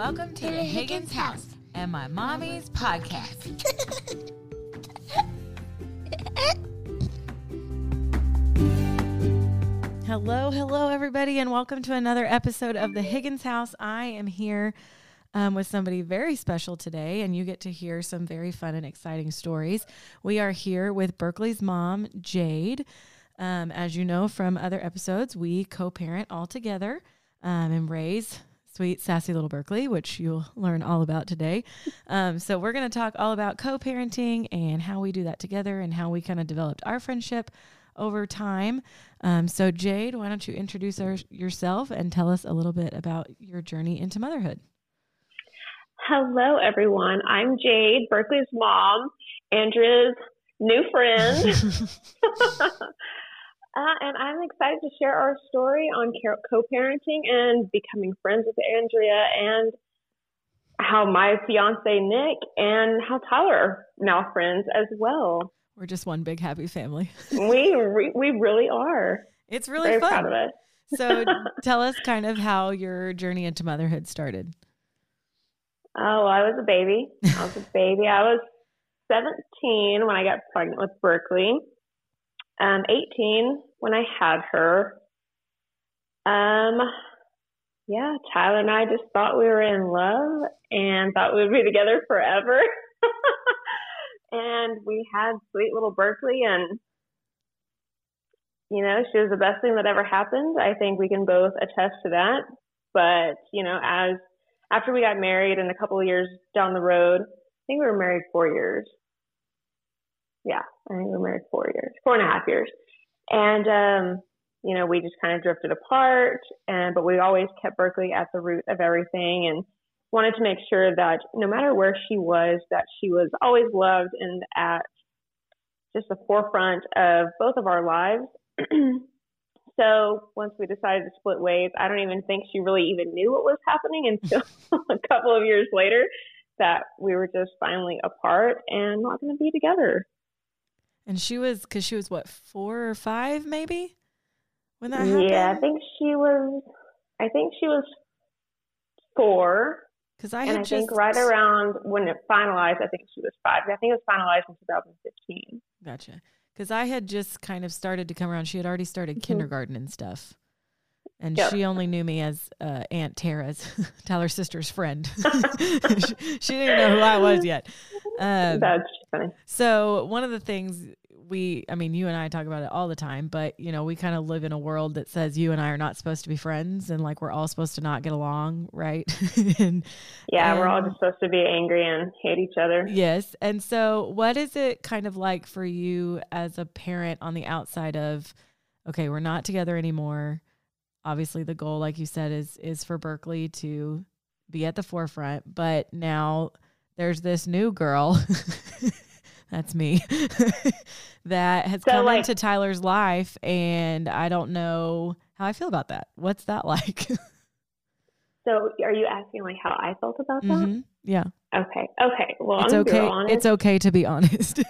Welcome to the Higgins House and my mommy's podcast. hello, hello, everybody, and welcome to another episode of the Higgins House. I am here um, with somebody very special today, and you get to hear some very fun and exciting stories. We are here with Berkli's mom, Jade. Um, as you know from other episodes, we co parent all together um, and raise sweet, sassy little Berkli, which you'll learn all about today. Um, so, we're going to talk all about co parenting and how we do that together and how we kind of developed our friendship over time. Um, so, Jade, why don't you introduce our, yourself and tell us a little bit about your journey into motherhood? Hello, everyone. I'm Jade, Berkli's mom, Andrea's new friend. Uh, and I'm excited to share our story on co parenting and becoming friends with Andrea and how my fiance Nick and how Tyler are now friends as well. We're just one big happy family. we re- we really are. It's really Very fun. proud of it. so tell us kind of how your journey into motherhood started. Oh, I was a baby. I was a baby. I was 17 when I got pregnant with Berkli um, 18 when I had her. Um, yeah, Tyler and I just thought we were in love and thought we'd be together forever. and we had sweet little Berkli, and you know, she was the best thing that ever happened. I think we can both attest to that. But you know, as after we got married and a couple of years down the road, I think we were married four years yeah, I think we were married four years, four and a half years. And, um, you know, we just kind of drifted apart and, but we always kept Berkli at the root of everything and wanted to make sure that no matter where she was, that she was always loved and at just the forefront of both of our lives. so once we decided to split ways, I don't even think she really even knew what was happening until a couple of years later that we were just finally apart and not going to be together. And she was because she was what four or five maybe when that happened. Yeah, I think she was. I think she was four. Because I and I just, think right around when it finalized, I think she was five. I think it was finalized in 2015. Gotcha. Because I had just kind of started to come around. She had already started mm-hmm. kindergarten and stuff. And yep. she only knew me as uh, Aunt Tara's, Tyler's sister's friend. she, she, didn't know who I was yet. Um, That's funny. So one of the things we, I mean, you and I talk about it all the time, but you know, we kind of live in a world that says you and I are not supposed to be friends, and like we're all supposed to not get along, right? and yeah, we're all just supposed to be angry and hate each other. Yes. And so, what is it kind of like for you as a parent on the outside of, okay, we're not together anymore. Obviously, the goal, like you said, is is for Berkli to be at the forefront, but now there's this new girl. that's me that has so come like, into Tyler's life and I don't know how I feel about that. What's that like? so are you asking like how I felt about that? Mm-hmm. Yeah. Okay. Okay. Well, it's I'm okay. It's okay to be honest.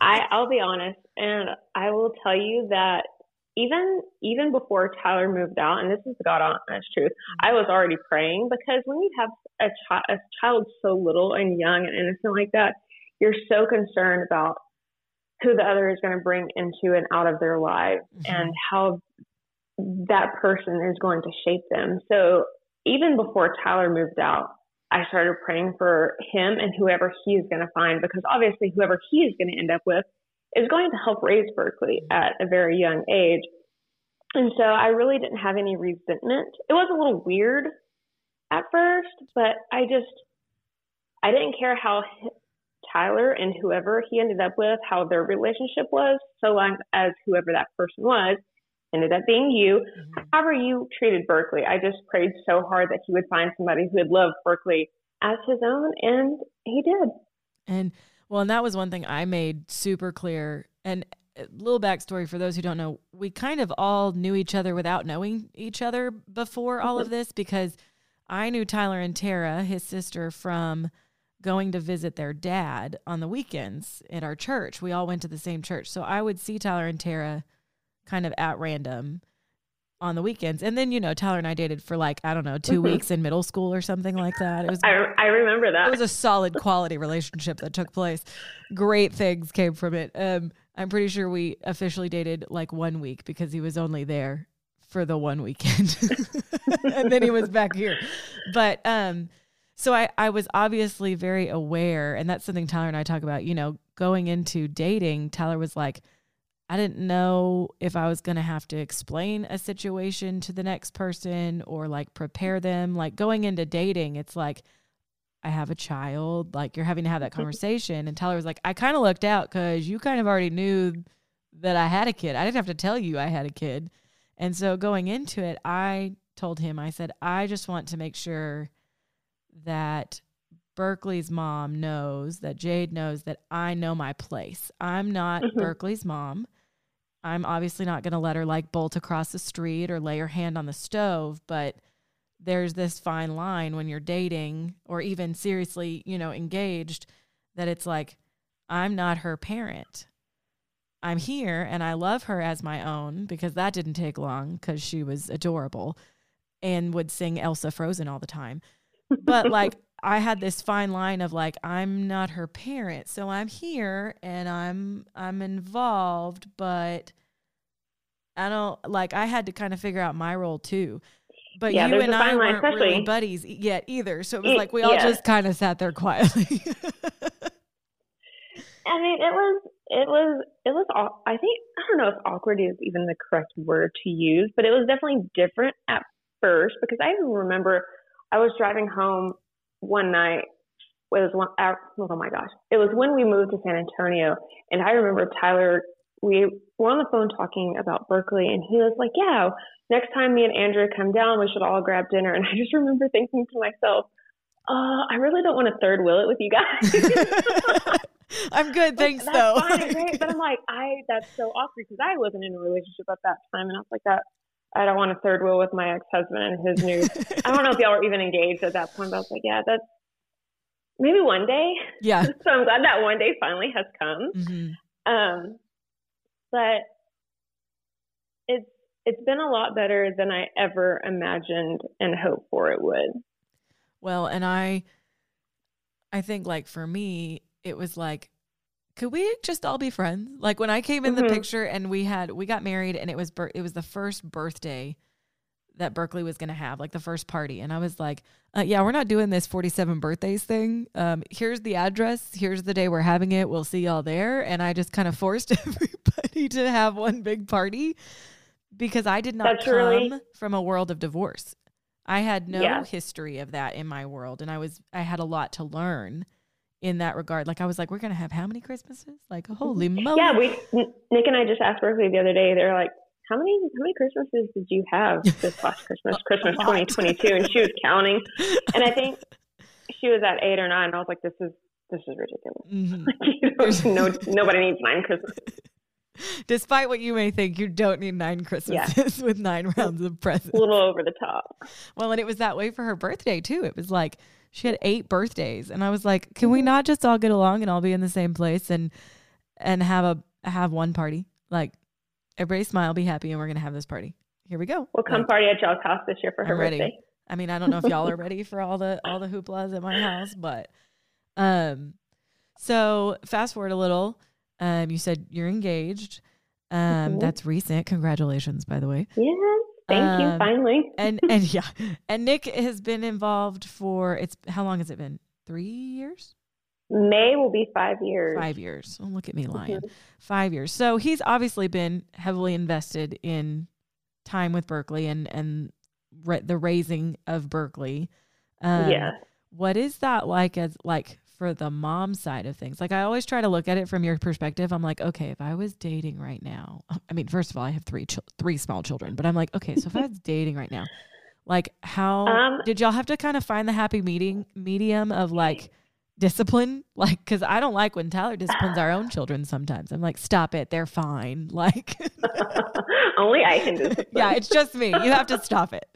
I, I'll be honest and I will tell you that even even before Tyler moved out, and this is God honest truth, I was already praying because when you have a, chi- a child so little and young and innocent like that, you're so concerned about who the other is going to bring into and out of their lives mm-hmm. and how that person is going to shape them. So even before Tyler moved out, I started praying for him and whoever he is going to find because obviously whoever he is going to end up with is going to help raise Berkli at a very young age. And so I really didn't have any resentment. It was a little weird at first, but I just I didn't care how Tyler and whoever he ended up with, how their relationship was, so long as whoever that person was ended up being you. Mm-hmm. However, you treated Berkli, I just prayed so hard that he would find somebody who would love Berkli as his own, and he did. And well, and that was one thing I made super clear. And a little backstory for those who don't know, we kind of all knew each other without knowing each other before all of mm-hmm. this because I knew Tyler and Tara, his sister, from going to visit their dad on the weekends at our church. We all went to the same church. So I would see Tyler and Tara kind of at random. On the weekends. And then, you know, Tyler and I dated for like, I don't know, 2 mm-hmm. weeks in middle school or something like that. It was I, I remember that. It was a solid quality relationship that took place. Great things came from it. Um I'm pretty sure we officially dated like one week because he was only there for the one weekend. and then he was back here. But um so I, I was obviously very aware, and that's something Tyler and I talk about, you know, going into dating, Tyler was like, I didn't know if I was going to have to explain a situation to the next person or like prepare them. Like going into dating, it's like, I have a child. Like you're having to have that conversation. And Tyler was like, I kind of looked out because you kind of already knew that I had a kid. I didn't have to tell you I had a kid. And so going into it, I told him, I said, I just want to make sure that Berkli's mom knows, that Jade knows that I know my place. I'm not mm-hmm. Berkli's mom. I'm obviously not going to let her like bolt across the street or lay her hand on the stove, but there's this fine line when you're dating or even seriously, you know, engaged that it's like I'm not her parent. I'm here and I love her as my own because that didn't take long cuz she was adorable and would sing Elsa Frozen all the time. But like I had this fine line of like I'm not her parent, so I'm here and I'm I'm involved, but I don't like I had to kind of figure out my role too. But yeah, you and I weren't line, really buddies yet either, so it was like we all yeah. just kind of sat there quietly. I mean, it was it was it was all. I think I don't know if awkward is even the correct word to use, but it was definitely different at first because I even remember I was driving home one night. It was one. Oh my gosh! It was when we moved to San Antonio, and I remember Tyler. We were on the phone talking about Berkli, and he was like, "Yeah, next time me and Andrea come down, we should all grab dinner." And I just remember thinking to myself, uh, I really don't want to third wheel it with you guys. I'm good, thanks that's though. Fine, great. But I'm like, I that's so awkward because I wasn't in a relationship at that time, and I was like, that I don't want a third wheel with my ex husband and his new. I don't know if y'all were even engaged at that point, but I was like, yeah, that's maybe one day. Yeah. so I'm glad that one day finally has come. Mm-hmm. Um, but it's it's been a lot better than I ever imagined and hoped for it would. Well, and I I think like for me, it was like could we just all be friends? Like when I came in mm-hmm. the picture and we had we got married and it was it was the first birthday that Berkli was going to have, like the first party, and I was like, uh, "Yeah, we're not doing this 47 birthdays thing. Um, here's the address. Here's the day we're having it. We'll see y'all there." And I just kind of forced everybody to have one big party because I did not That's come really... from a world of divorce. I had no yeah. history of that in my world, and I was I had a lot to learn in that regard. Like I was like, we're gonna have how many Christmases? Like holy moly! Yeah, we Nick and I just asked Berkli the other day. They're like, how many how many Christmases did you have this last Christmas, Christmas 2022? And she was counting, and I think she was at eight or nine. I was like, this is this is ridiculous. Mm-hmm. no, nobody needs nine Christmases. Despite what you may think, you don't need nine Christmases yeah. with nine rounds of presents. A little over the top. Well, and it was that way for her birthday too. It was like she had eight birthdays, and I was like, "Can we not just all get along and all be in the same place and and have a have one party? Like, everybody smile, be happy, and we're gonna have this party. Here we go. We'll come like, party at y'all's house this year for her I'm birthday. Ready. I mean, I don't know if y'all are ready for all the all the hooplas at my house, but um, so fast forward a little. Um, you said you're engaged. Um, mm-hmm. that's recent. Congratulations, by the way. Yeah. Thank um, you. Finally. and and yeah, and Nick has been involved for it's how long has it been? Three years. May will be five years. Five years. Oh, look at me lying. Mm-hmm. Five years. So he's obviously been heavily invested in time with Berkli and and re- the raising of Berkli. Um, yeah. What is that like as like for the mom side of things. Like I always try to look at it from your perspective. I'm like, okay, if I was dating right now, I mean, first of all, I have three ch- three small children, but I'm like, okay, so if I was dating right now, like how um, did y'all have to kind of find the happy meeting medium of like discipline? Like, cause I don't like when Tyler disciplines our own children sometimes. I'm like, stop it, they're fine. Like, only I can discipline. yeah, it's just me. You have to stop it.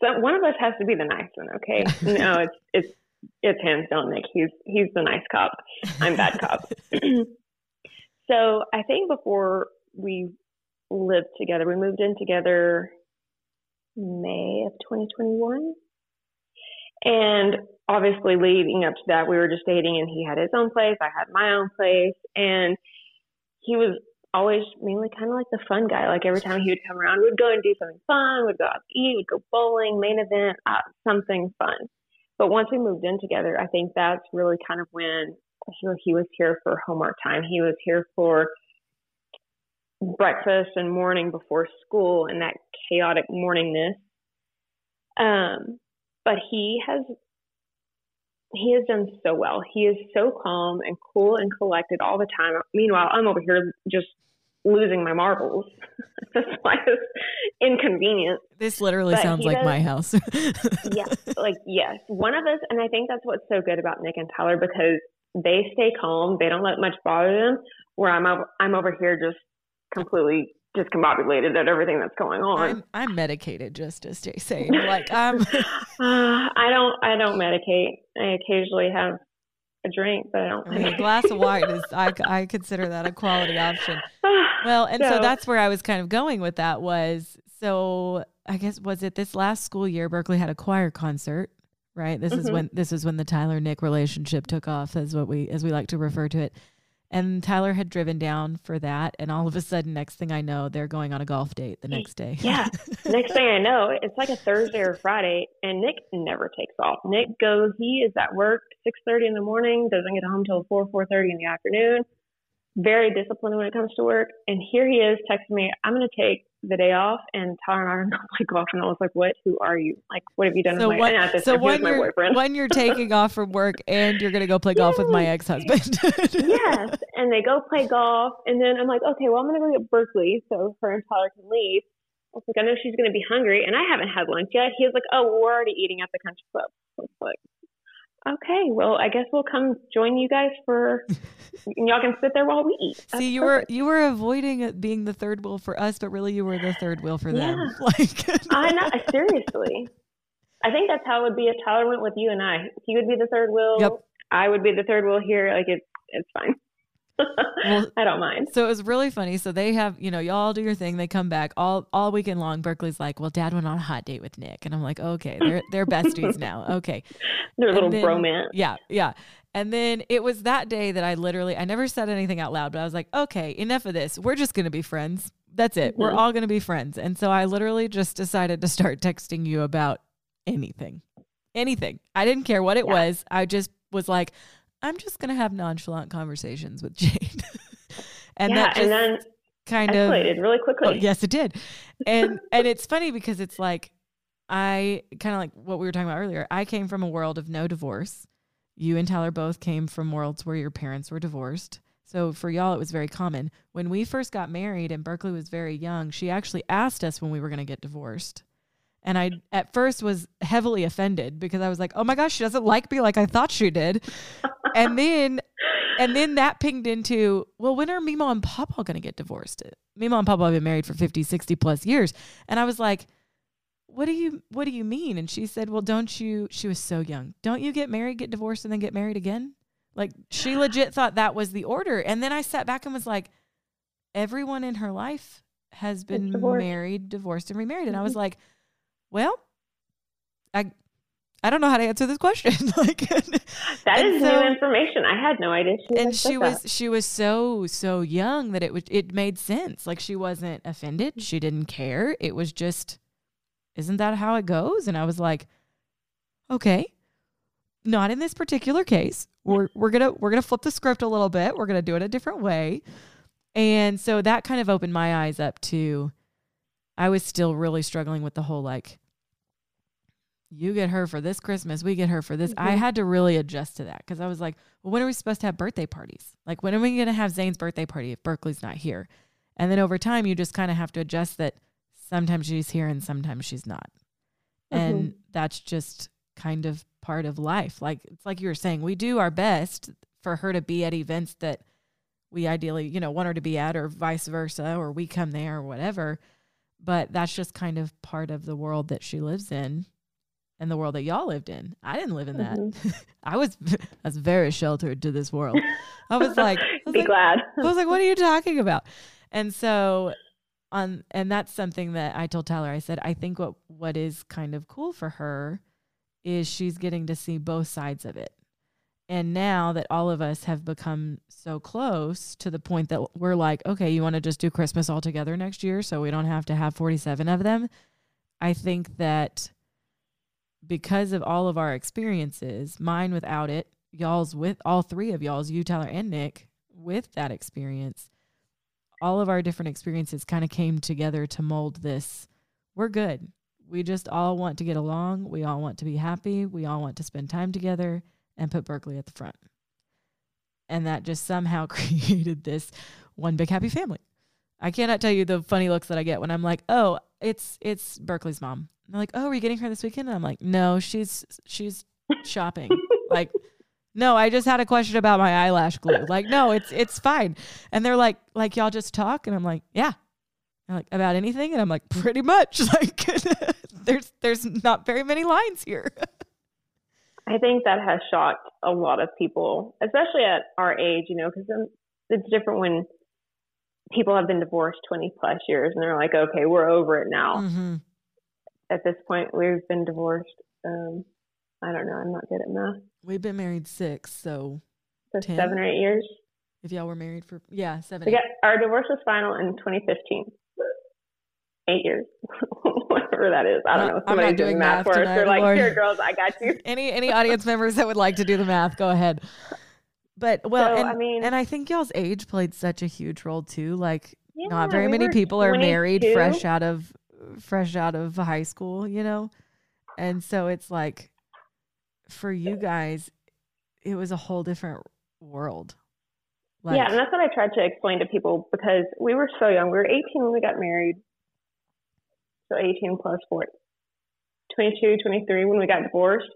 So one of us has to be the nice one, okay? No, it's it's it's hands down Nick. He's he's the nice cop. I'm bad cop. so I think before we lived together. We moved in together May of 2021. And obviously, leading up to that, we were just dating, and he had his own place. I had my own place. And he was always mainly kind of like the fun guy. Like every time he would come around, we'd go and do something fun. We'd go out to eat, we'd go bowling, main event, uh, something fun. But once we moved in together, I think that's really kind of when he, he was here for homework time. He was here for breakfast and morning before school and that chaotic morningness. Um, but he has he has done so well. He is so calm and cool and collected all the time. Meanwhile, I'm over here just losing my marbles. That's why it's inconvenient. This literally but sounds like does, my house. yes, like yes. One of us, and I think that's what's so good about Nick and Tyler because they stay calm. They don't let much bother them. Where I'm, over, I'm over here just completely discombobulated at everything that's going on. I'm, I'm medicated just to stay sane. Like I'm. uh, I don't. I don't medicate. I occasionally have a drink, but I don't. I mean, a glass of wine is. I, I consider that a quality option. Well, and so, so that's where I was kind of going with that was so I guess was it this last school year Berkli had a choir concert right? This mm-hmm. is when this is when the Tyler Nick relationship took off, as what we as we like to refer to it. And Tyler had driven down for that, and all of a sudden, next thing I know, they're going on a golf date the next day. Yeah, next thing I know, it's like a Thursday or Friday, and Nick never takes off. Nick goes, he is at work six thirty in the morning, doesn't get home till four four thirty in the afternoon. Very disciplined when it comes to work, and here he is texting me, "I'm going to take the day off and Tyler and I are not play golf and I was like, What? Who are you? Like what have you done so with my when, so when you're, when you're taking off from work and you're gonna go play golf with my ex husband. yes. And they go play golf and then I'm like, Okay, well I'm gonna go get Berkli so her and Tyler can leave. I was like, I know she's gonna be hungry and I haven't had lunch yet. He was like, Oh, well, we're already eating at the country club. I was like, okay, well, I guess we'll come join you guys for y'all can sit there while we eat. That's See, you perfect. were you were avoiding being the third wheel for us, but really you were the third wheel for them. Like I know, seriously. I think that's how it would be if Tyler went with you and I. He would be the third wheel. Yep. I would be the third wheel here. Like it's it's fine well, I don't mind. So it was really funny. So they have, you know, y'all do your thing. They come back all all weekend long. Berkli's like, well, Dad went on a hot date with Nick, and I'm like, okay, they're they're besties now. Okay, they're a little then, bromance. Yeah, yeah. And then it was that day that I literally, I never said anything out loud, but I was like, okay, enough of this. We're just gonna be friends. That's it. Mm-hmm. We're all gonna be friends. And so I literally just decided to start texting you about anything, anything. I didn't care what it yeah. was. I just was like, I'm just going to have nonchalant conversations with Jane. and yeah, that and then kind escalated of really quickly. Oh, yes, it did. And and it's funny because it's like I kind of like what we were talking about earlier. I came from a world of no divorce. You and Tyler both came from worlds where your parents were divorced. So for y'all, it was very common. When we first got married and Berkli was very young, she actually asked us when we were going to get divorced. And I at first was heavily offended because I was like, "Oh my gosh, she doesn't like me like I thought she did." and then and then that pinged into, "Well, when are Mimo and Papa going to get divorced?" Mimo and Papa have been married for 50, 60 plus years. And I was like, "What do you what do you mean?" And she said, "Well, don't you she was so young. Don't you get married, get divorced and then get married again?" Like she legit thought that was the order. And then I sat back and was like, "Everyone in her life has been divorced. married, divorced and remarried." And. I was mm-hmm. like, well, I I don't know how to answer this question. like that is so, new information. I had no idea. She and she was that. she was so so young that it was it made sense. Like she wasn't offended. Mm-hmm. She didn't care. It was just, isn't that how it goes? And I was like, okay, not in this particular case. We're we're gonna we're gonna flip the script a little bit. We're gonna do it a different way. And so that kind of opened my eyes up to. I was still really struggling with the whole like you get her for this Christmas, we get her for this. Mm-hmm. I had to really adjust to that because I was like, well, when are we supposed to have birthday parties? Like, when are we going to have Zane's birthday party if Berkli's not here? And then over time, you just kind of have to adjust that sometimes she's here and sometimes she's not. Mm-hmm. And that's just kind of part of life. Like, it's like you were saying, we do our best for her to be at events that we ideally, you know, want her to be at, or vice versa, or we come there or whatever. But that's just kind of part of the world that she lives in and the world that y'all lived in. I didn't live in that. Mm-hmm. I was I was very sheltered to this world. I was like, I was be like, glad. I was like, what are you talking about? And so on and that's something that I told Tyler. I said I think what what is kind of cool for her is she's getting to see both sides of it. And now that all of us have become so close to the point that we're like, okay, you want to just do Christmas all together next year so we don't have to have 47 of them. I think that because of all of our experiences, mine without it, y'all's with all three of y'all's, you, Tyler, and Nick, with that experience, all of our different experiences kind of came together to mold this. We're good. We just all want to get along. We all want to be happy. We all want to spend time together and put Berkli at the front. And that just somehow created this one big happy family. I cannot tell you the funny looks that I get when I'm like, "Oh, it's it's Berkli's mom." And they're like, "Oh, are you getting her this weekend?" And I'm like, "No, she's she's shopping." like no, I just had a question about my eyelash glue. Like, no, it's it's fine. And they're like, like y'all just talk, and I'm like, yeah. They're like about anything, and I'm like, pretty much. Like, there's there's not very many lines here. I think that has shocked a lot of people, especially at our age. You know, because it's different when people have been divorced 20 plus years, and they're like, okay, we're over it now. Mm-hmm. At this point, we've been divorced. Um, I don't know. I'm not good at math. We've been married six, so, so seven or eight years. If y'all were married for yeah, seven. We got, our divorce was final in 2015. Eight years, whatever that is. I don't know. Somebody doing, doing math, math for us. They're like, Lord. "Here, girls, I got you." any any audience members that would like to do the math, go ahead. But well, so, and, I mean, and I think y'all's age played such a huge role too. Like, yeah, not very we many people are married fresh out of fresh out of high school, you know, and so it's like for you guys, it was a whole different world. Like, yeah, and that's what I tried to explain to people because we were so young. We were 18 when we got married. So 18 plus 4, 22, 23 when we got divorced.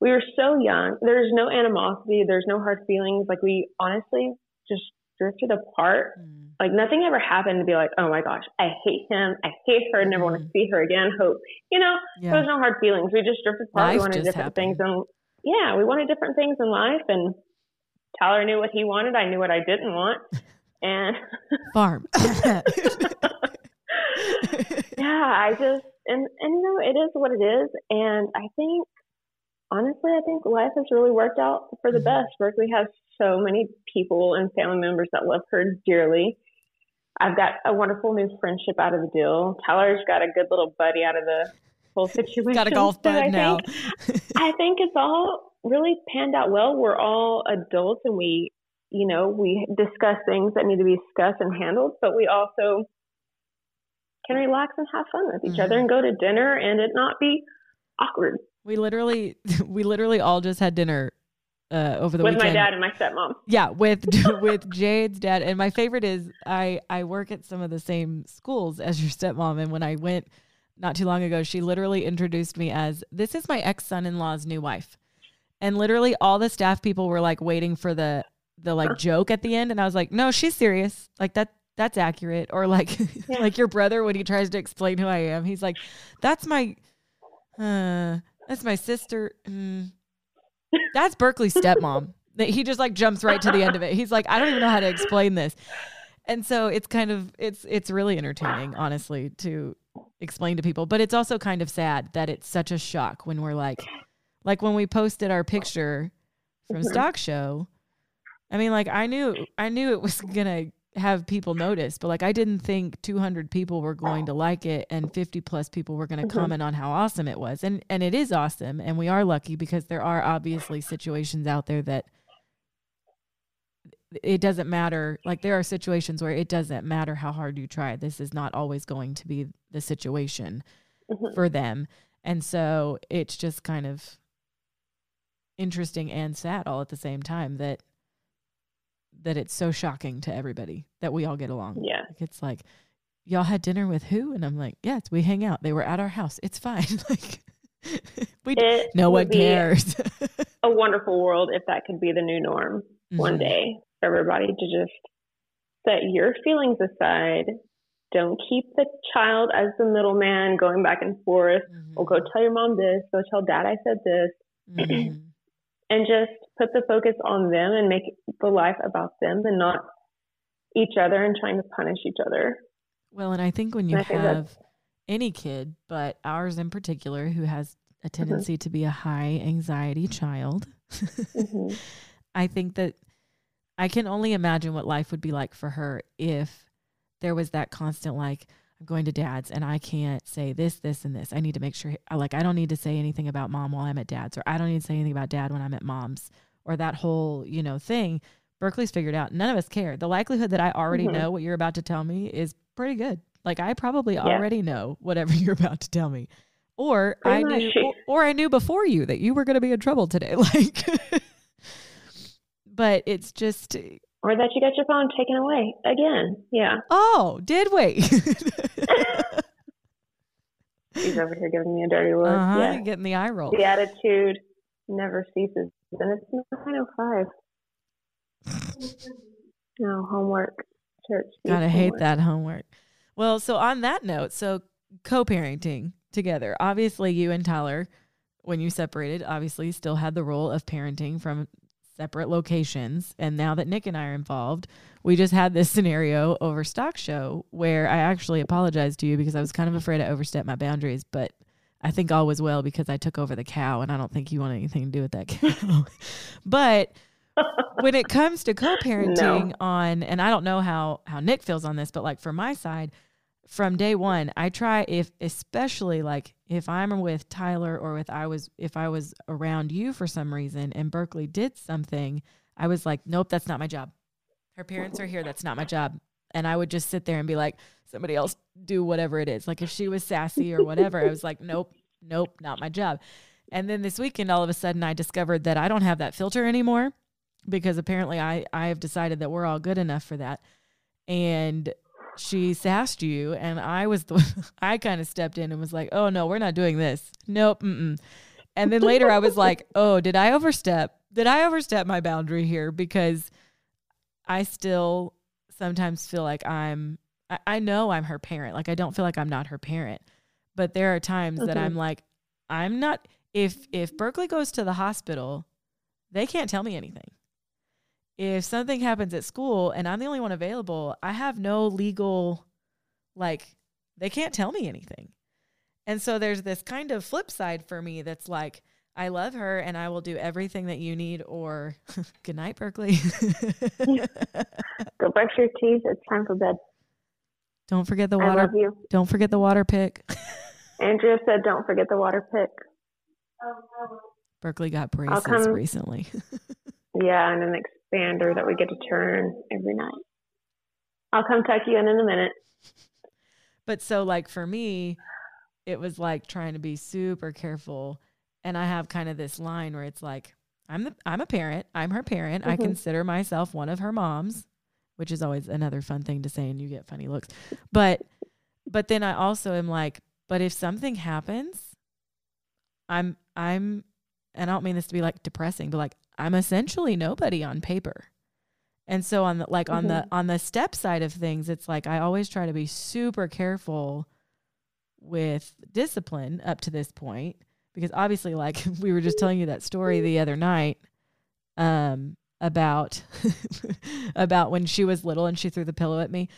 We were so young. There's no animosity. There's no hard feelings. Like we honestly just drifted apart. Mm. Like nothing ever happened to be like, oh my gosh, I hate him. I hate her. I never mm. want to see her again. Hope, you know, yeah. there was no hard feelings. We just drifted apart. We wanted different happened. things. And yeah, we wanted different things in life. And Tyler knew what he wanted. I knew what I didn't want. And farm. yeah, I just, and, and you know, it is what it is. And I think, honestly, I think life has really worked out for the mm-hmm. best. Berkeley has so many people and family members that love her dearly. I've got a wonderful new friendship out of the deal. Tyler's got a good little buddy out of the whole situation. got a golf bud I now. Think, I think it's all really panned out well. We're all adults and we, you know, we discuss things that need to be discussed and handled, but we also can relax and have fun with each mm-hmm. other and go to dinner and it not be awkward. We literally, we literally all just had dinner uh, over the with weekend. my dad and my stepmom. Yeah, with with Jade's dad, and my favorite is I I work at some of the same schools as your stepmom, and when I went not too long ago, she literally introduced me as this is my ex son in law's new wife, and literally all the staff people were like waiting for the the like joke at the end, and I was like, no, she's serious, like that that's accurate, or like yeah. like your brother when he tries to explain who I am, he's like, that's my uh that's my sister. Mm that's Berkli's stepmom. He just like jumps right to the end of it. He's like, I don't even know how to explain this. And so it's kind of it's it's really entertaining, honestly, to explain to people. But it's also kind of sad that it's such a shock when we're like like when we posted our picture from mm-hmm. stock show. I mean, like I knew I knew it was gonna have people notice, but like I didn't think 200 people were going to like it and 50 plus people were going to mm-hmm. comment on how awesome it was. And and it is awesome and we are lucky because there are obviously situations out there that it doesn't matter like there are situations where it doesn't matter how hard you try. This is not always going to be the situation mm-hmm. for them. And so it's just kind of interesting and sad all at the same time that that it's so shocking to everybody that we all get along. Yeah. Like it's like, y'all had dinner with who? And I'm like, yes, we hang out. They were at our house. It's fine. like, we it no one cares. a wonderful world if that could be the new norm mm-hmm. one day for everybody to just set your feelings aside. Don't keep the child as the middleman going back and forth. Mm-hmm. Or go tell your mom this. Go tell dad I said this. Mm-hmm and just put the focus on them and make the life about them and not each other and trying to punish each other. Well, and I think when you have any kid, but ours in particular, who has a mm-hmm. tendency mm-hmm. to be a high anxiety child, mm-hmm. I think that I can only imagine what life would be like for her if there was that constant, like, I'm going to dad's and I can't say this, this, and this. I need to make sure, like, I don't need to say anything about mom while I'm at dad's, or I don't need to say anything about dad when I'm at mom's, or that whole, you know, thing. Berkli's figured out. None of us care. The likelihood that I already mm-hmm. know what you're about to tell me is pretty good. Like I probably yeah. already know whatever you're about to tell me. Or I knew or, or, I knew before you that you were going to be in trouble today. Like But it's just or that you got your phone taken away again. Yeah. Oh, did we? He's over here giving me a dirty look. Uh-huh, yeah. Getting the eye roll. The attitude never ceases. And it's 905. no, homework. Church. Gotta hate that homework. Well, so on that note, so co parenting together. Obviously, you and Tyler, when you separated, obviously still had the role of parenting from separate locations. And now that Nick and I are involved, we just had this scenario over stock show where I actually apologized to you because I was kind of afraid I overstepped my boundaries, but I think all was well because I took over the cow and I don't think you want anything to do with that cow. but when it comes to co-parenting no. on and I don't know how how Nick feels on this, but like for my side, from day one, I try if especially like if I'm with Tyler or with I was if I was around you for some reason and Berkli did something, I was like, Nope, that's not my job. Her parents are here, that's not my job. And I would just sit there and be like, somebody else do whatever it is. Like if she was sassy or whatever, I was like, Nope, nope, not my job. And then this weekend all of a sudden I discovered that I don't have that filter anymore because apparently I, I have decided that we're all good enough for that. And she sassed you and I was the I kind of stepped in and was like, "Oh no, we're not doing this." Nope. Mm-mm. And then later I was like, "Oh, did I overstep? Did I overstep my boundary here because I still sometimes feel like I'm I, I know I'm her parent. Like I don't feel like I'm not her parent. But there are times that I'm like I'm not if if Berkli goes to the hospital, they can't tell me anything if something happens at school and I'm the only one available, I have no legal, like, they can't tell me anything. And so there's this kind of flip side for me that's like, I love her and I will do everything that you need, or good night, Berkli. Go brush your teeth. It's time for bed. Don't forget the water. Don't forget the water pick. Andrea said, don't forget the water pick. Berkli got braces recently. yeah, and an expander that we get to turn every night. I'll come tuck you in in a minute. But so, like for me, it was like trying to be super careful, and I have kind of this line where it's like, I'm the I'm a parent. I'm her parent. Mm-hmm. I consider myself one of her moms, which is always another fun thing to say, and you get funny looks. But but then I also am like, but if something happens, I'm I'm and I don't mean this to be like depressing, but like I'm essentially nobody on paper. And so on the like on mm-hmm. the on the step side of things, it's like I always try to be super careful with discipline up to this point because obviously like we were just telling you that story the other night um about about when she was little and she threw the pillow at me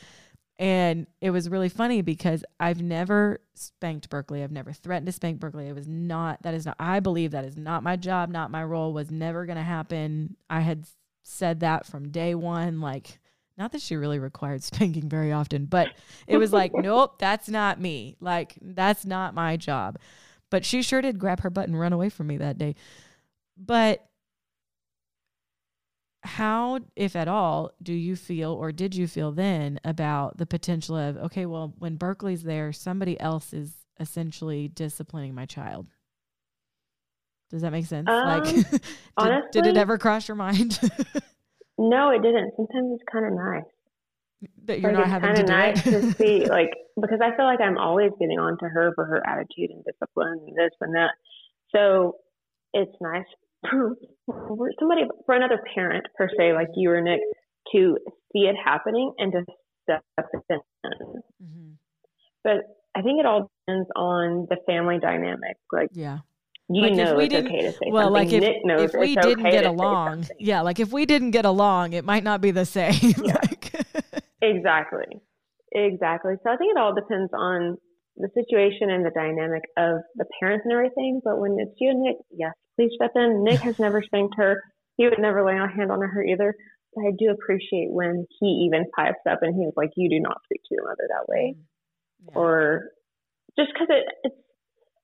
and it was really funny because I've never spanked Berkli. I've never threatened to spank Berkli. It was not, that is not, I believe that is not my job, not my role, was never going to happen. I had said that from day one. Like, not that she really required spanking very often, but it was like, nope, that's not me. Like, that's not my job. But she sure did grab her butt and run away from me that day. But how, if at all, do you feel or did you feel then about the potential of, okay, well, when Berkli's there, somebody else is essentially disciplining my child? Does that make sense? Um, like, did, honestly, did it ever cross your mind? no, it didn't. Sometimes it's kind of nice that you're like not having to do nice it. to see, like, because I feel like I'm always getting on to her for her attitude and discipline and this and that. So it's nice for somebody for another parent per se, like you or Nick, to see it happening and to step in. Mm-hmm. But I think it all depends on the family dynamic. Like, yeah. You like know it's okay to say well, something. like if, Nick knows if we didn't okay get along, yeah, like if we didn't get along, it might not be the same. Yeah. like, exactly. Exactly. So I think it all depends on the situation and the dynamic of the parents and everything. But when it's you and Nick, yes, please step in. Nick has never spanked her. He would never lay a hand on her either. But I do appreciate when he even pipes up and he's like, "You do not speak to your mother that way," yeah. or just because it, it's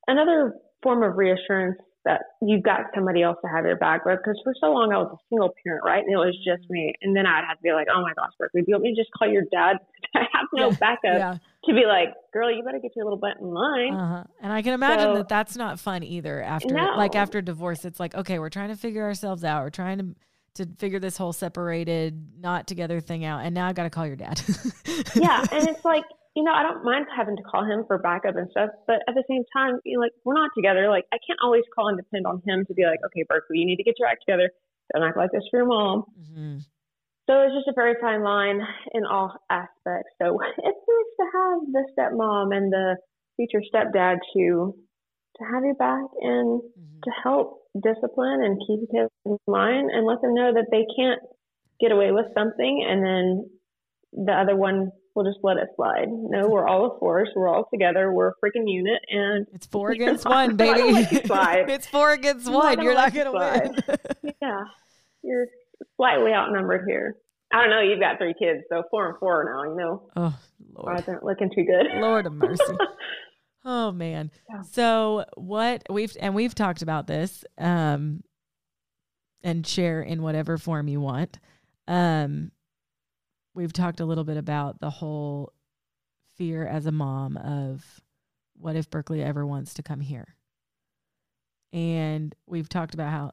another form of reassurance that you've got somebody else to have your back with. Because for so long I was a single parent, right? And it was just me. And then I'd have to be like, oh my gosh, Berkli, do you want me to just call your dad? I have no yeah, backup yeah. to be like, girl, you better get your little butt in line. Uh-huh. And I can imagine so, that that's not fun either. After no. like after divorce, it's like, okay, we're trying to figure ourselves out. We're trying to to figure this whole separated, not together thing out. And now I've got to call your dad. yeah, and it's like you know, I don't mind having to call him for backup and stuff, but at the same time, you know, like we're not together. Like I can't always call and depend on him to be like, okay, Berkli, you need to get your act together. Don't act like this for your mom. Mm-hmm. So it's just a very fine line in all aspects. So it's nice to have the stepmom and the future stepdad to to have your back and mm-hmm. to help discipline and keep kids in line and let them know that they can't get away with something and then the other one we'll just let it slide. No, we're all a force. We're all together. We're a freaking unit, and it's four against one, baby. it's four against one. You're not gonna win. yeah, you're slightly outnumbered here. I don't know. You've got three kids, so four and four now. You know. Oh Lord, aren't looking too good. Lord of mercy. oh man. Yeah. So what we've and we've talked about this, um, and share in whatever form you want. Um, we've talked a little bit about the whole fear as a mom of what if Berkli ever wants to come here? And we've talked about how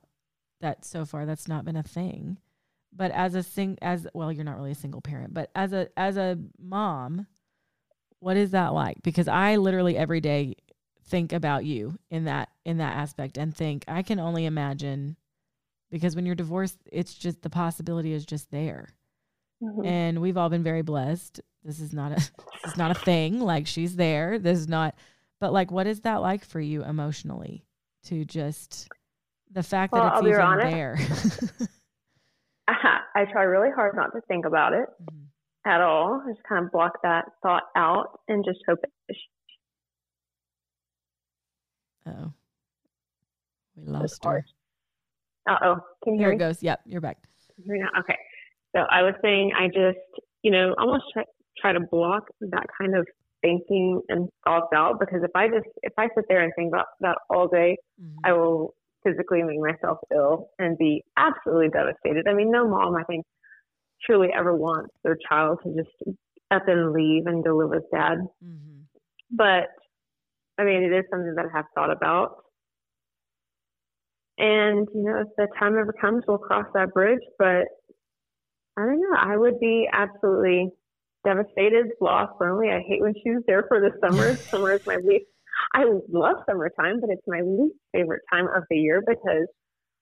that so far that's not been a thing. But as a sing as well, you're not really a single parent, but as a as a mom, what is that like? Because I literally every day think about you in that in that aspect and think I can only imagine because when you're divorced, it's just the possibility is just there. Mm-hmm. And we've all been very blessed. This is not a this is not a thing. Like she's there. This is not but like what is that like for you emotionally to just the fact well, that it's I'll even honest, there? I try really hard not to think about it mm-hmm. at all. I just kind of block that thought out and just hope it. Oh, we lost her. Uh oh, can you Here hear it goes. Yep, you're back. Okay. So I was saying, I just, you know, almost try, try to block that kind of thinking and thoughts out because if I just, if I sit there and think about that all day, mm-hmm. I will physically make myself ill and be absolutely devastated. I mean, no mom, I think, truly ever wants their child to just up and leave and go live with dad. Mm-hmm. But I mean, it is something that I have thought about. And, you know, if the time ever comes, we'll cross that bridge. But I don't know. I would be absolutely devastated, lost, lonely. I hate when she's there for the summer. summer is my least. I love summertime, but it's my least favorite time of the year because,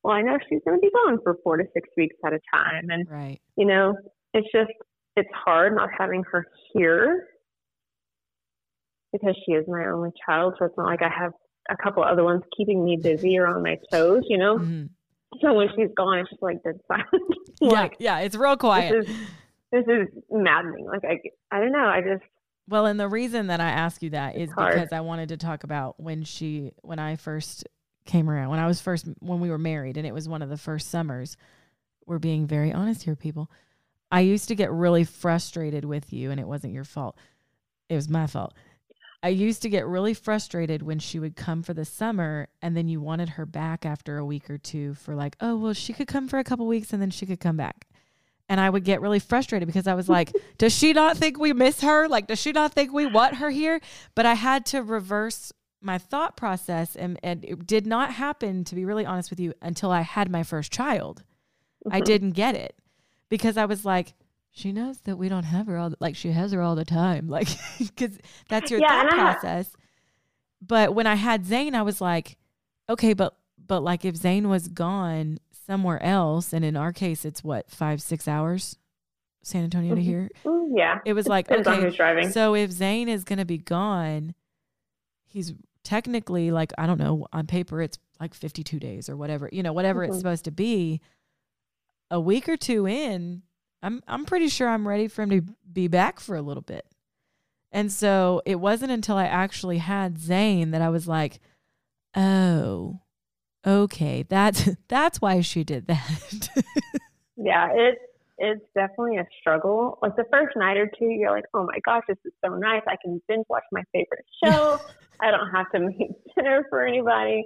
well, I know she's going to be gone for four to six weeks at a time, and right. you know, it's just it's hard not having her here because she is my only child. So it's not like I have a couple other ones keeping me busy or on my toes, you know. Mm-hmm. So when she's gone, it's just like dead silent. like, yeah, yeah, it's real quiet. This is, this is maddening. Like I, I don't know. I just. Well, and the reason that I ask you that is hard. because I wanted to talk about when she, when I first came around, when I was first, when we were married, and it was one of the first summers. We're being very honest here, people. I used to get really frustrated with you, and it wasn't your fault. It was my fault I used to get really frustrated when she would come for the summer and then you wanted her back after a week or two for like, oh, well, she could come for a couple weeks and then she could come back. And I would get really frustrated because I was like, does she not think we miss her? Like, does she not think we want her here? But I had to reverse my thought process and, and it did not happen, to be really honest with you, until I had my first child. Mm-hmm. I didn't get it because I was like, she knows that we don't have her all the, like she has her all the time like because that's your yeah, thought process. Have- but when i had zane i was like okay but but like if zane was gone somewhere else and in our case it's what five six hours san antonio to mm-hmm. here? Mm, yeah. It was like okay so if zane is going to be gone he's technically like i don't know on paper it's like 52 days or whatever you know whatever mm-hmm. it's supposed to be. A week or two in I'm I'm pretty sure I'm ready for him to be back for a little bit. And so it wasn't until I actually had Zane that I was like, oh, okay, that's that's why she did that. yeah, it's it's definitely a struggle. Like the first night or two, you're like, oh my gosh, this is so nice. I can binge watch my favorite show. I don't have to make dinner for anybody.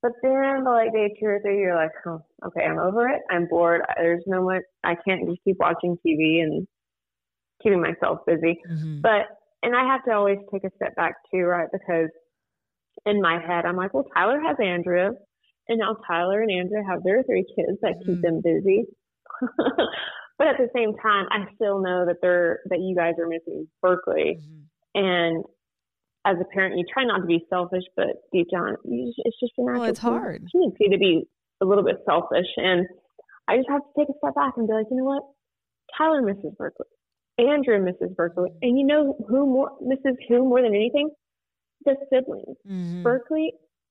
But then like day two or three, you're like, oh, okay, I'm over it. I'm bored. There's no much. I can't just keep watching TV and keeping myself busy. Mm-hmm. But and I have to always take a step back too, right? Because in my head, I'm like, well, Tyler has Andrea, and now Tyler and Andrea have their three kids that mm-hmm. keep them busy. but at the same time, I still know that they're that you guys are missing Berkli, mm-hmm. and as a parent, you try not to be selfish, but deep down, just, it's just a natural. Well, it's hard. tendency to be a little bit selfish, and I just have to take a step back and be like, you know what, Tyler misses Berkli, Andrea misses Berkli, and you know who more misses who more than anything? The siblings. Mm-hmm. Berkli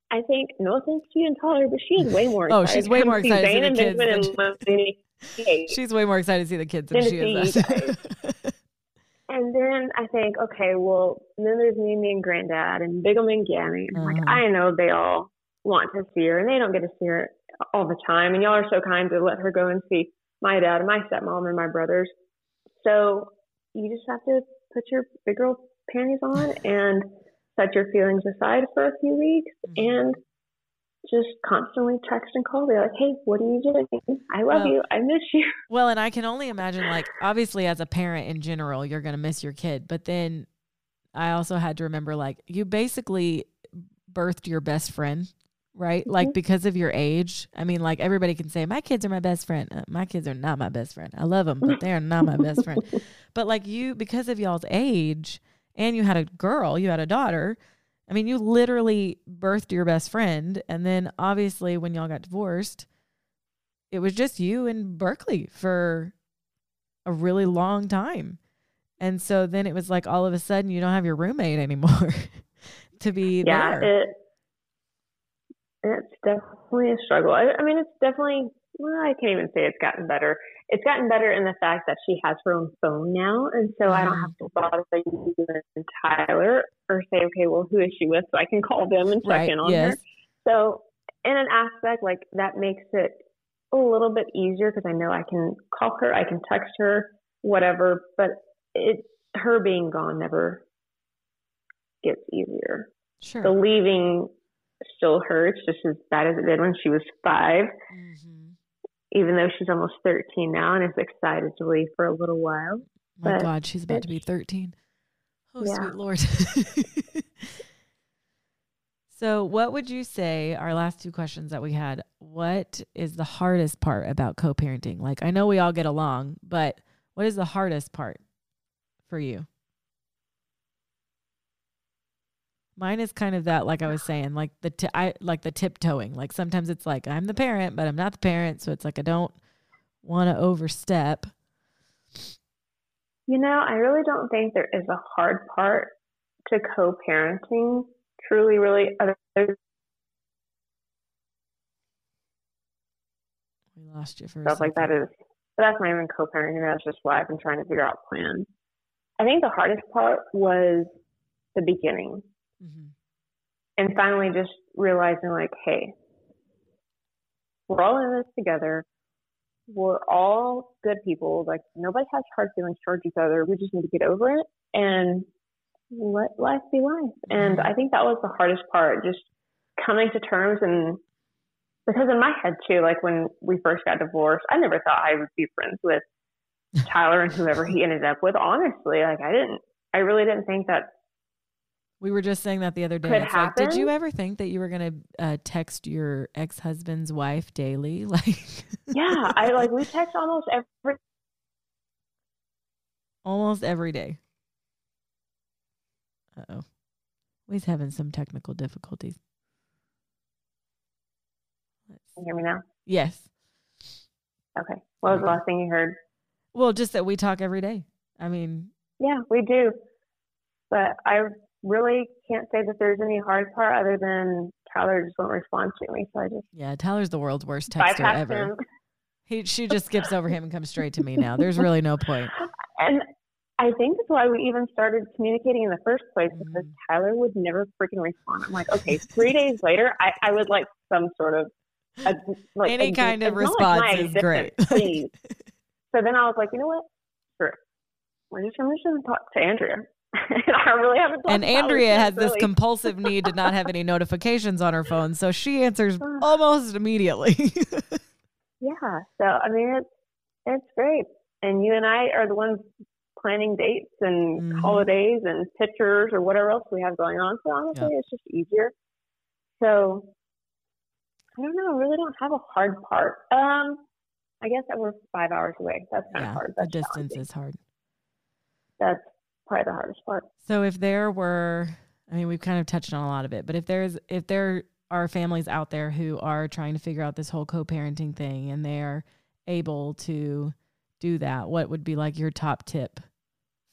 I think, no offense to you and Tyler, but she is way more oh, she's way more excited to see the kids. she's way more excited to see the kids than, than she is. and then I think, okay, well, then there's Mimi and Granddad and Bigum and Gammy. And uh-huh. like, I know they all want to see her and they don't get to see her all the time. And y'all are so kind to let her go and see my dad and my stepmom and my brothers. So you just have to put your big girl panties on and set your feelings aside for a few weeks mm-hmm. and just constantly text and call. They're like, hey, what are you doing? I love well, you. I miss you. Well, and I can only imagine, like, obviously, as a parent in general, you're going to miss your kid. But then I also had to remember, like, you basically birthed your best friend, right? Mm-hmm. Like, because of your age. I mean, like, everybody can say, my kids are my best friend. Uh, my kids are not my best friend. I love them, but they're not my best friend. But, like, you, because of y'all's age, and you had a girl, you had a daughter. I mean, you literally birthed your best friend. And then obviously, when y'all got divorced, it was just you and Berkli for a really long time. And so then it was like all of a sudden you don't have your roommate anymore to be yeah, there. It, it's definitely a struggle. I, I mean, it's definitely, well, I can't even say it's gotten better it's gotten better in the fact that she has her own phone now, and so I don't have to bother you and Tyler or say, okay, well, who is she with, so I can call them and check right, in on yes. her. So, in an aspect like that, makes it a little bit easier because I know I can call her, I can text her, whatever. But it, her being gone never gets easier. Sure. The leaving still hurts just as bad as it did when she was 5 mm-hmm even though she's almost 13 now and is excited to leave for a little while. Oh my but God, she's about to be 13. Oh, yeah. sweet Lord. so, what would you say, our last two questions that we had, what is the hardest part about co parenting? Like, I know we all get along, but what is the hardest part for you? Mine is kind of that, like I was saying, like the t- I like the tiptoeing. Like sometimes it's like I'm the parent, but I'm not the parent, so it's like I don't want to overstep. You know, I really don't think there is a hard part to co-parenting. Truly, really, other. We lost you for stuff like that is. But that's not even co-parenting. That's just why I've been trying to figure out plans. I think the hardest part was the beginning Mm-hmm. And finally, just realizing, like, hey, we're all in this together. We're all good people. Like, nobody has hard feelings towards each other. We just need to get over it and let life be life. Mm-hmm. And I think that was the hardest part, just coming to terms and because in my head too, like when we first got divorced, I never thought I would be friends with Tyler and whoever he ended up with. Honestly, like I didn't, I really didn't think that we were just saying that the other day. It's like, did you ever think that you were gonna uh, text your ex husband's wife daily? Like, yeah, I like we text almost every almost every day. Uh oh, he's having some technical difficulties. Let's... Can you hear me now? Yes. Okay. What was the last thing you heard? Well, just that we talk every day. I mean, yeah, we do. But I really can't say that there's any hard part other than Tyler just won't respond to me. So I just yeah, Tyler's the world's worst texter ever. Him. He she just skips over him and comes straight to me now. There's really no point. And I think that's why we even started communicating in the first place mm-hmm. because Tyler would never freaking respond. I'm like, okay, three days later, I, I would like some sort of a, like any a, kind of response like is great. Please. so then I was like, you know what? Sure. We're just going to talk to Andrea. I really haven't. And Andrea has really. this compulsive need to not have any notifications on her phone, so she answers almost immediately. yeah. So I mean, it's it's great, and you and I are the ones planning dates and mm-hmm. holidays and pictures or whatever else we have going on. So honestly, it's just easier. So I don't know. I really don't have a hard part. Um, I guess that we're five hours away. That's kind yeah, of hard. That's the distance is hard. That's probably the hardest part. So if there were, I mean, we've kind of touched on a lot of it, but if there's, if there are families out there who are trying to figure out this whole co-parenting thing and they are able to do that, what would be like your top tip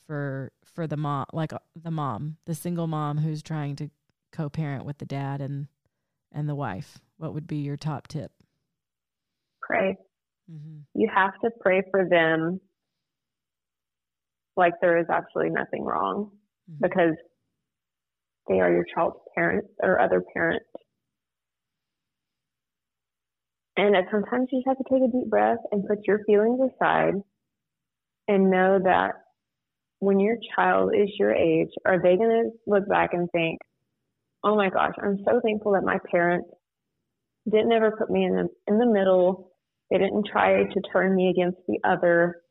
for for the mom, like uh, the mom, the single mom who's trying to co-parent with the dad and and the wife? What would be your top tip? Pray. Mm-hmm. You have to pray for them like there is absolutely nothing wrong mm-hmm. because they are your child's parent or other parent. And that sometimes you just have to take a deep breath and put your feelings aside and know that when your child is your age, are they going to look back and think, oh my gosh, I'm so thankful that my parents didn't ever put me in the, in the middle. They didn't try to turn me against the other.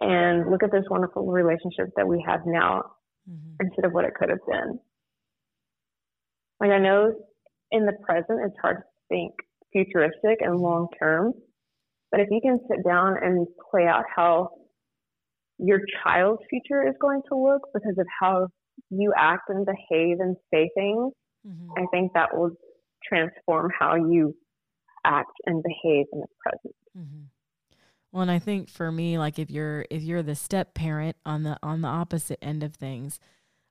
And look at this wonderful relationship that we have now mm-hmm. instead of what it could have been. Like I know in the present it's hard to think futuristic and long term, but if you can sit down and play out how your child's future is going to look because of how you act and behave and say things, mm-hmm. I think that will transform how you act and behave in the present. Mm-hmm. Well, and I think for me, like if you're if you're the step parent on the on the opposite end of things,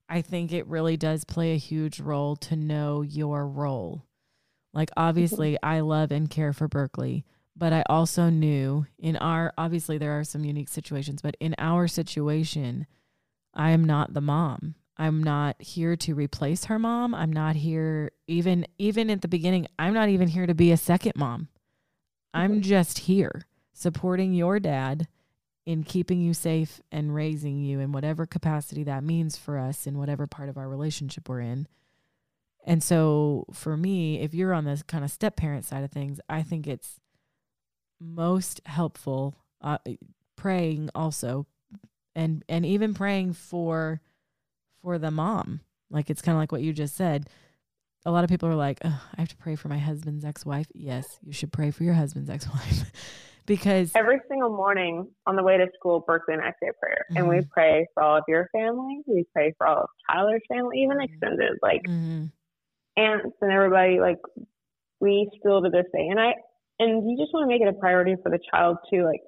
I think it really does play a huge role to know your role. Like obviously, mm-hmm. I love and care for Berkli, but I also knew in our obviously there are some unique situations, but in our situation, I am not the mom. I'm not here to replace her mom. I'm not here even even at the beginning, I'm not even here to be a second mom. I'm just here supporting your dad in keeping you safe and raising you in whatever capacity that means for us in whatever part of our relationship we're in. And so for me, if you're on this kind of step parent side of things, I think it's most helpful uh, praying also and and even praying for for the mom. Like it's kind of like what you just said. A lot of people are like, oh, I have to pray for my husband's ex-wife. Yes, you should pray for your husband's ex-wife because every single morning on the way to school, Berkli and I say a prayer, mm-hmm. and we mm-hmm. pray for all of your family. We pray for all of Tyler's family, even mm-hmm. extended, like mm-hmm. aunts and everybody. Like we still to this day, and I and you just want to make it a priority for the child too. Like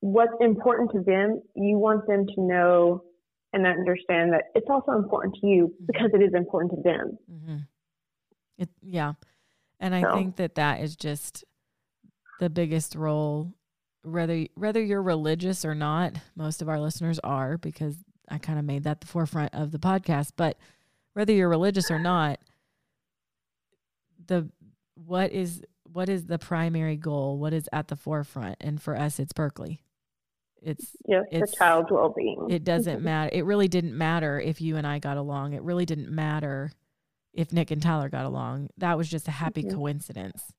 what's important to them, you want them to know and understand that it's also important to you mm-hmm. because it is important to them. Mm-hmm. It, yeah. And I so. think that that is just the biggest role whether whether you're religious or not most of our listeners are because i kind of made that the forefront of the podcast but whether you're religious or not the what is what is the primary goal? What is at the forefront? And for us it's berkli. It's yes it's, the child's well-being. It doesn't matter it really didn't matter if you and i got along. It really didn't matter if nick and tyler got along. That was just a happy mm-hmm. coincidence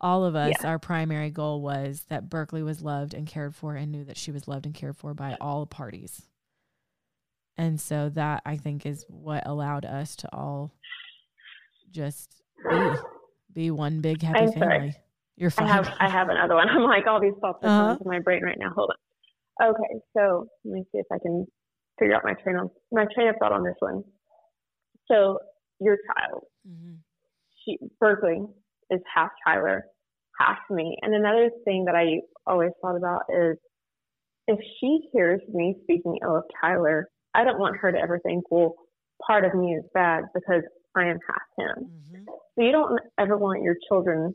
all of us, yeah. our primary goal was that Berkli was loved and cared for and knew that she was loved and cared for by all parties. And so that I think is what allowed us to all just be be one big happy I'm family. Sorry. You're fine. I have I have another one. I'm like all these thoughts are uh-huh. in my brain right now. Hold on. Okay, so let me see if I can figure out my train on my train of thought on this one. So your child, mm-hmm. she Berkli, is half Tyler, half me. And another thing that I always thought about is if she hears me speaking ill of Tyler, I don't want her to ever think, well, part of me is bad because I am half him. Mm-hmm. So you don't ever want your children,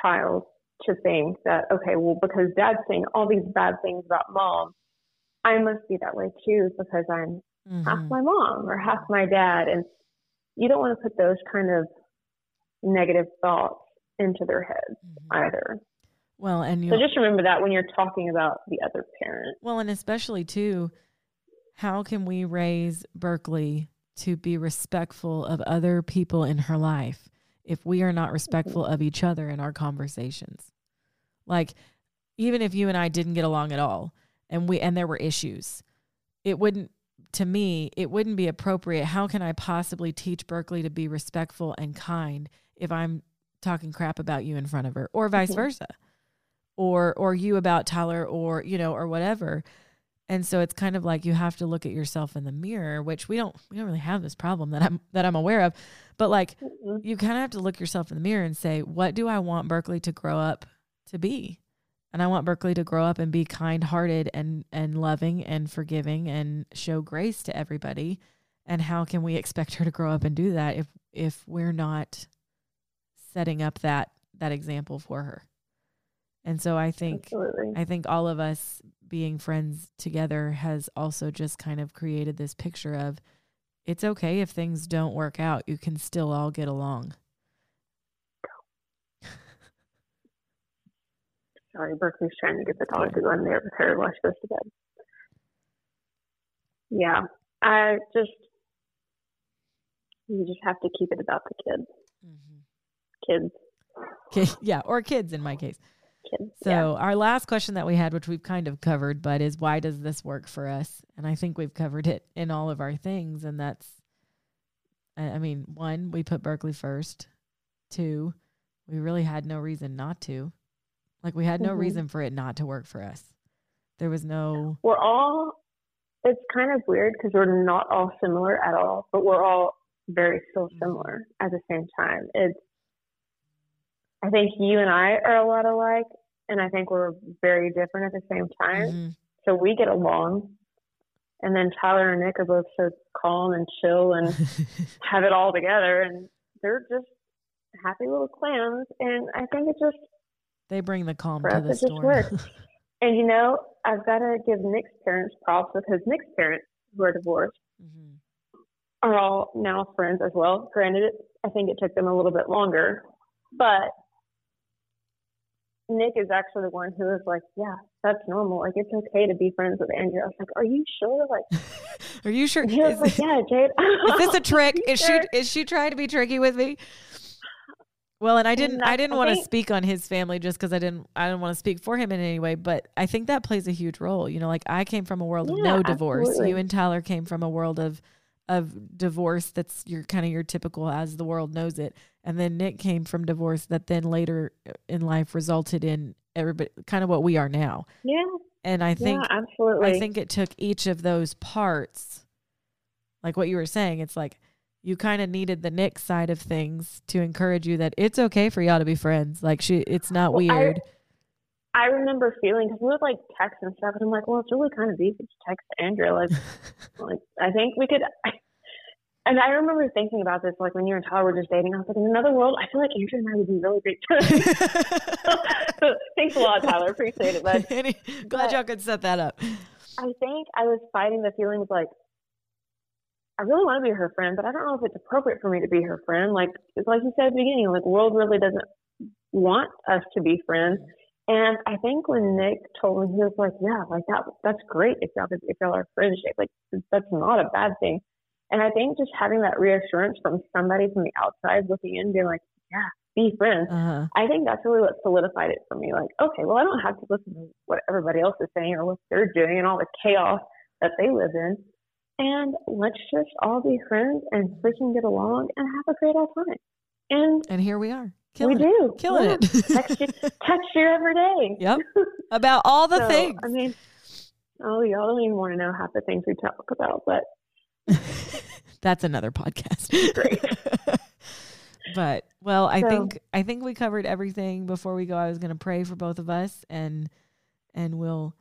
child to think that, okay, well, because dad's saying all these bad things about mom, I must be that way too because I'm Mhm. half my mom or half my dad. And you don't want to put those kind of negative thoughts into their heads Mhm. either. Well, and you So just remember that when you're talking about the other parent. Well, and especially too, how can we raise Berkli to be respectful of other people in her life if we are not respectful of each other in our conversations? Like, even if you and I didn't get along at all, and we and there were issues, it wouldn't. To me, it wouldn't be appropriate. How can I possibly teach Berkli to be respectful and kind if I'm talking crap about you in front of her, or vice Mhm. versa, or or you about Tyler, or you know, or whatever? And so it's kind of like you have to look at yourself in the mirror, which we don't we don't really have this problem that I'm that I'm aware of. But like Mm-mm. you kind of have to look yourself in the mirror and say, what do I want Berkli to grow up to be? And I want Berkli to grow up and be kind-hearted and and loving and forgiving and show grace to everybody. And how can we expect her to grow up and do that if if we're not setting up that that example for her? And so I think Absolutely. I think all of us being friends together has also just kind of created this picture of it's okay if things don't work out. You can still all get along. Sorry, Berkli's trying to get the dog to go in there with her while she goes to bed. Yeah, I just you just have to keep it about the kids, kids, Okay. Yeah. Or kids in my case. kids. So yeah. our last question that we had, which we've kind of covered, but is why does this work for us? And I think we've covered it in all of our things. And that's, I mean, one, we put Berkli first. Two, we really had no reason not to. Like we had no Mhm. reason for it not to work for us. There was no, we're all. It's kind of weird because we're not all similar at all, but we're all very still Mhm. similar at the same time. It's. I think you and I are a lot alike, and I think we're very different at the same time. Mhm. so we get along. And then Tyler and Nick are both so calm and chill and have it all together, and they're just happy little clams. And I think it just, they bring the calm to the it just storm. works. and you know, I've got to give Nick's parents props because Nick's parents, who are divorced, Mhm. are all now friends as well. Granted, I think it took them a little bit longer, but Nick is actually the one who was like, "Yeah, that's normal. Like it's okay to be friends with Andrea." I was like, "Are you sure?" Like Are you sure? he was like, "Yeah, Jade." is this a trick? Is Sure. she is she trying to be tricky with me? Well, and I didn't I didn't want to speak on his family just because I didn't I didn't want to speak for him in any way, but I think that plays a huge role. You know, like I came from a world of no divorce. absolutely. You and Tyler came from a world of of divorce that's your kind of your typical as the world knows it. And then Nick came from divorce that then later uh, in life resulted in everybody kind of what we are now. Yeah, And I think yeah, absolutely. I think it took each of those parts, like what you were saying, it's like you kind of needed the Nick side of things to encourage you that it's okay for y'all to be friends. Like she, it's not Well, weird. I remember feeling because we would like text and stuff, and I'm like, well, it's really kind of easy to text Andrea. Like, like I think we could. and I remember thinking about this, like when you and Tyler were just dating. I was like, in another world, I feel like Andrea and I would be really great friends. so thanks a lot, Tyler. Appreciate it. But Glad but- y'all could set that up. I think I was fighting the feelings like I really want to be her friend, but I don't know if it's appropriate for me to be her friend. Like it's like you said at the beginning, like world really doesn't want us to be friends. And I think when Nick told me, he was like, "Yeah, like that. That's great if y'all if y'all are friends. Like that's not a bad thing." And I think just having that reassurance from somebody from the outside looking in, being like, "Yeah, be friends." Uh-huh. I think that's really what solidified it for me. Like, okay, well, I don't have to listen to what everybody else is saying or what they're doing and all the chaos that they live in. And let's just all be friends and freaking get along and have a great old time. And And here we are. Killing we it. do. Killing Yeah. it. text, you, text you every day. Yep. About all the So, things. I mean, oh, y'all don't even want to know half the things we talk about, but That's another podcast. Great. but well, I So- think I think we covered everything before we go. I was going to pray for both of us and and we'll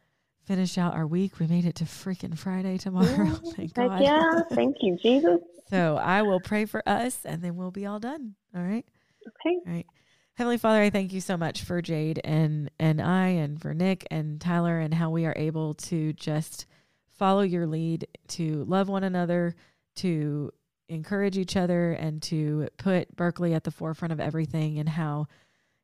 finish out our week. We made it to freaking Friday tomorrow. Yeah, Thank God. yeah, thank you, Jesus. So I will pray for us and then we'll be all done. All right. Okay. All right. Heavenly Father, I thank you so much for Jade and and I and for Nick and Tyler and how we are able to just follow your lead to love one another, to encourage each other, and to put Berkli at the forefront of everything and how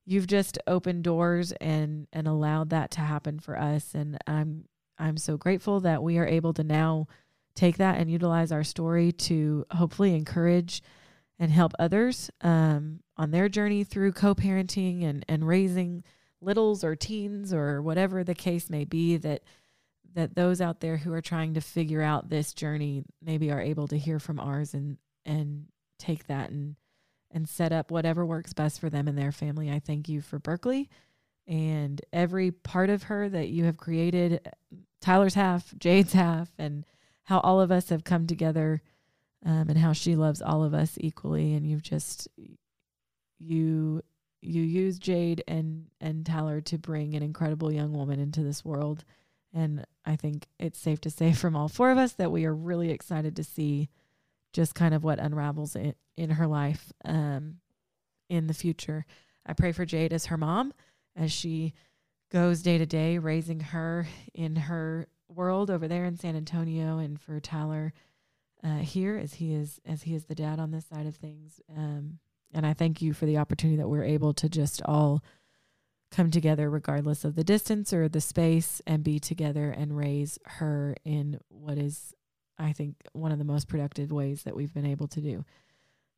you've just opened doors and and allowed that to happen for us and I'm I'm so grateful that we are able to now take that and utilize our story to hopefully encourage and help others um, on their journey through co-parenting and and raising littles or teens or whatever the case may be that that those out there who are trying to figure out this journey maybe are able to hear from ours and and take that and and set up whatever works best for them and their family. I thank you for Berkli and every part of her that you have created Tyler's half, Jade's half, and how all of us have come together um, and how she loves all of us equally. And you've just, you, you use Jade and, and Tyler to bring an incredible young woman into this world. And I think it's safe to say from all four of us that we are really excited to see just kind of what unravels in, in her life um, in the future. I pray for Jade as her mom as she goes day to day raising her in her world over there in San Antonio and for Tyler uh, here as he is as he is the dad on this side of things. Um, and I thank you for the opportunity that we're able to just all come together regardless of the distance or the space and be together and raise her in what is I think one of the most productive ways that we've been able to do.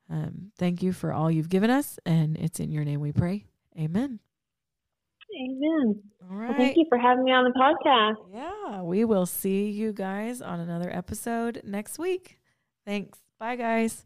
Um, thank you for all you've given us, and it's in your name we pray. Amen. Amen. All right. Well, thank you for having me on the podcast. Yeah, we will see you guys on another episode next week. Thanks. Bye, guys.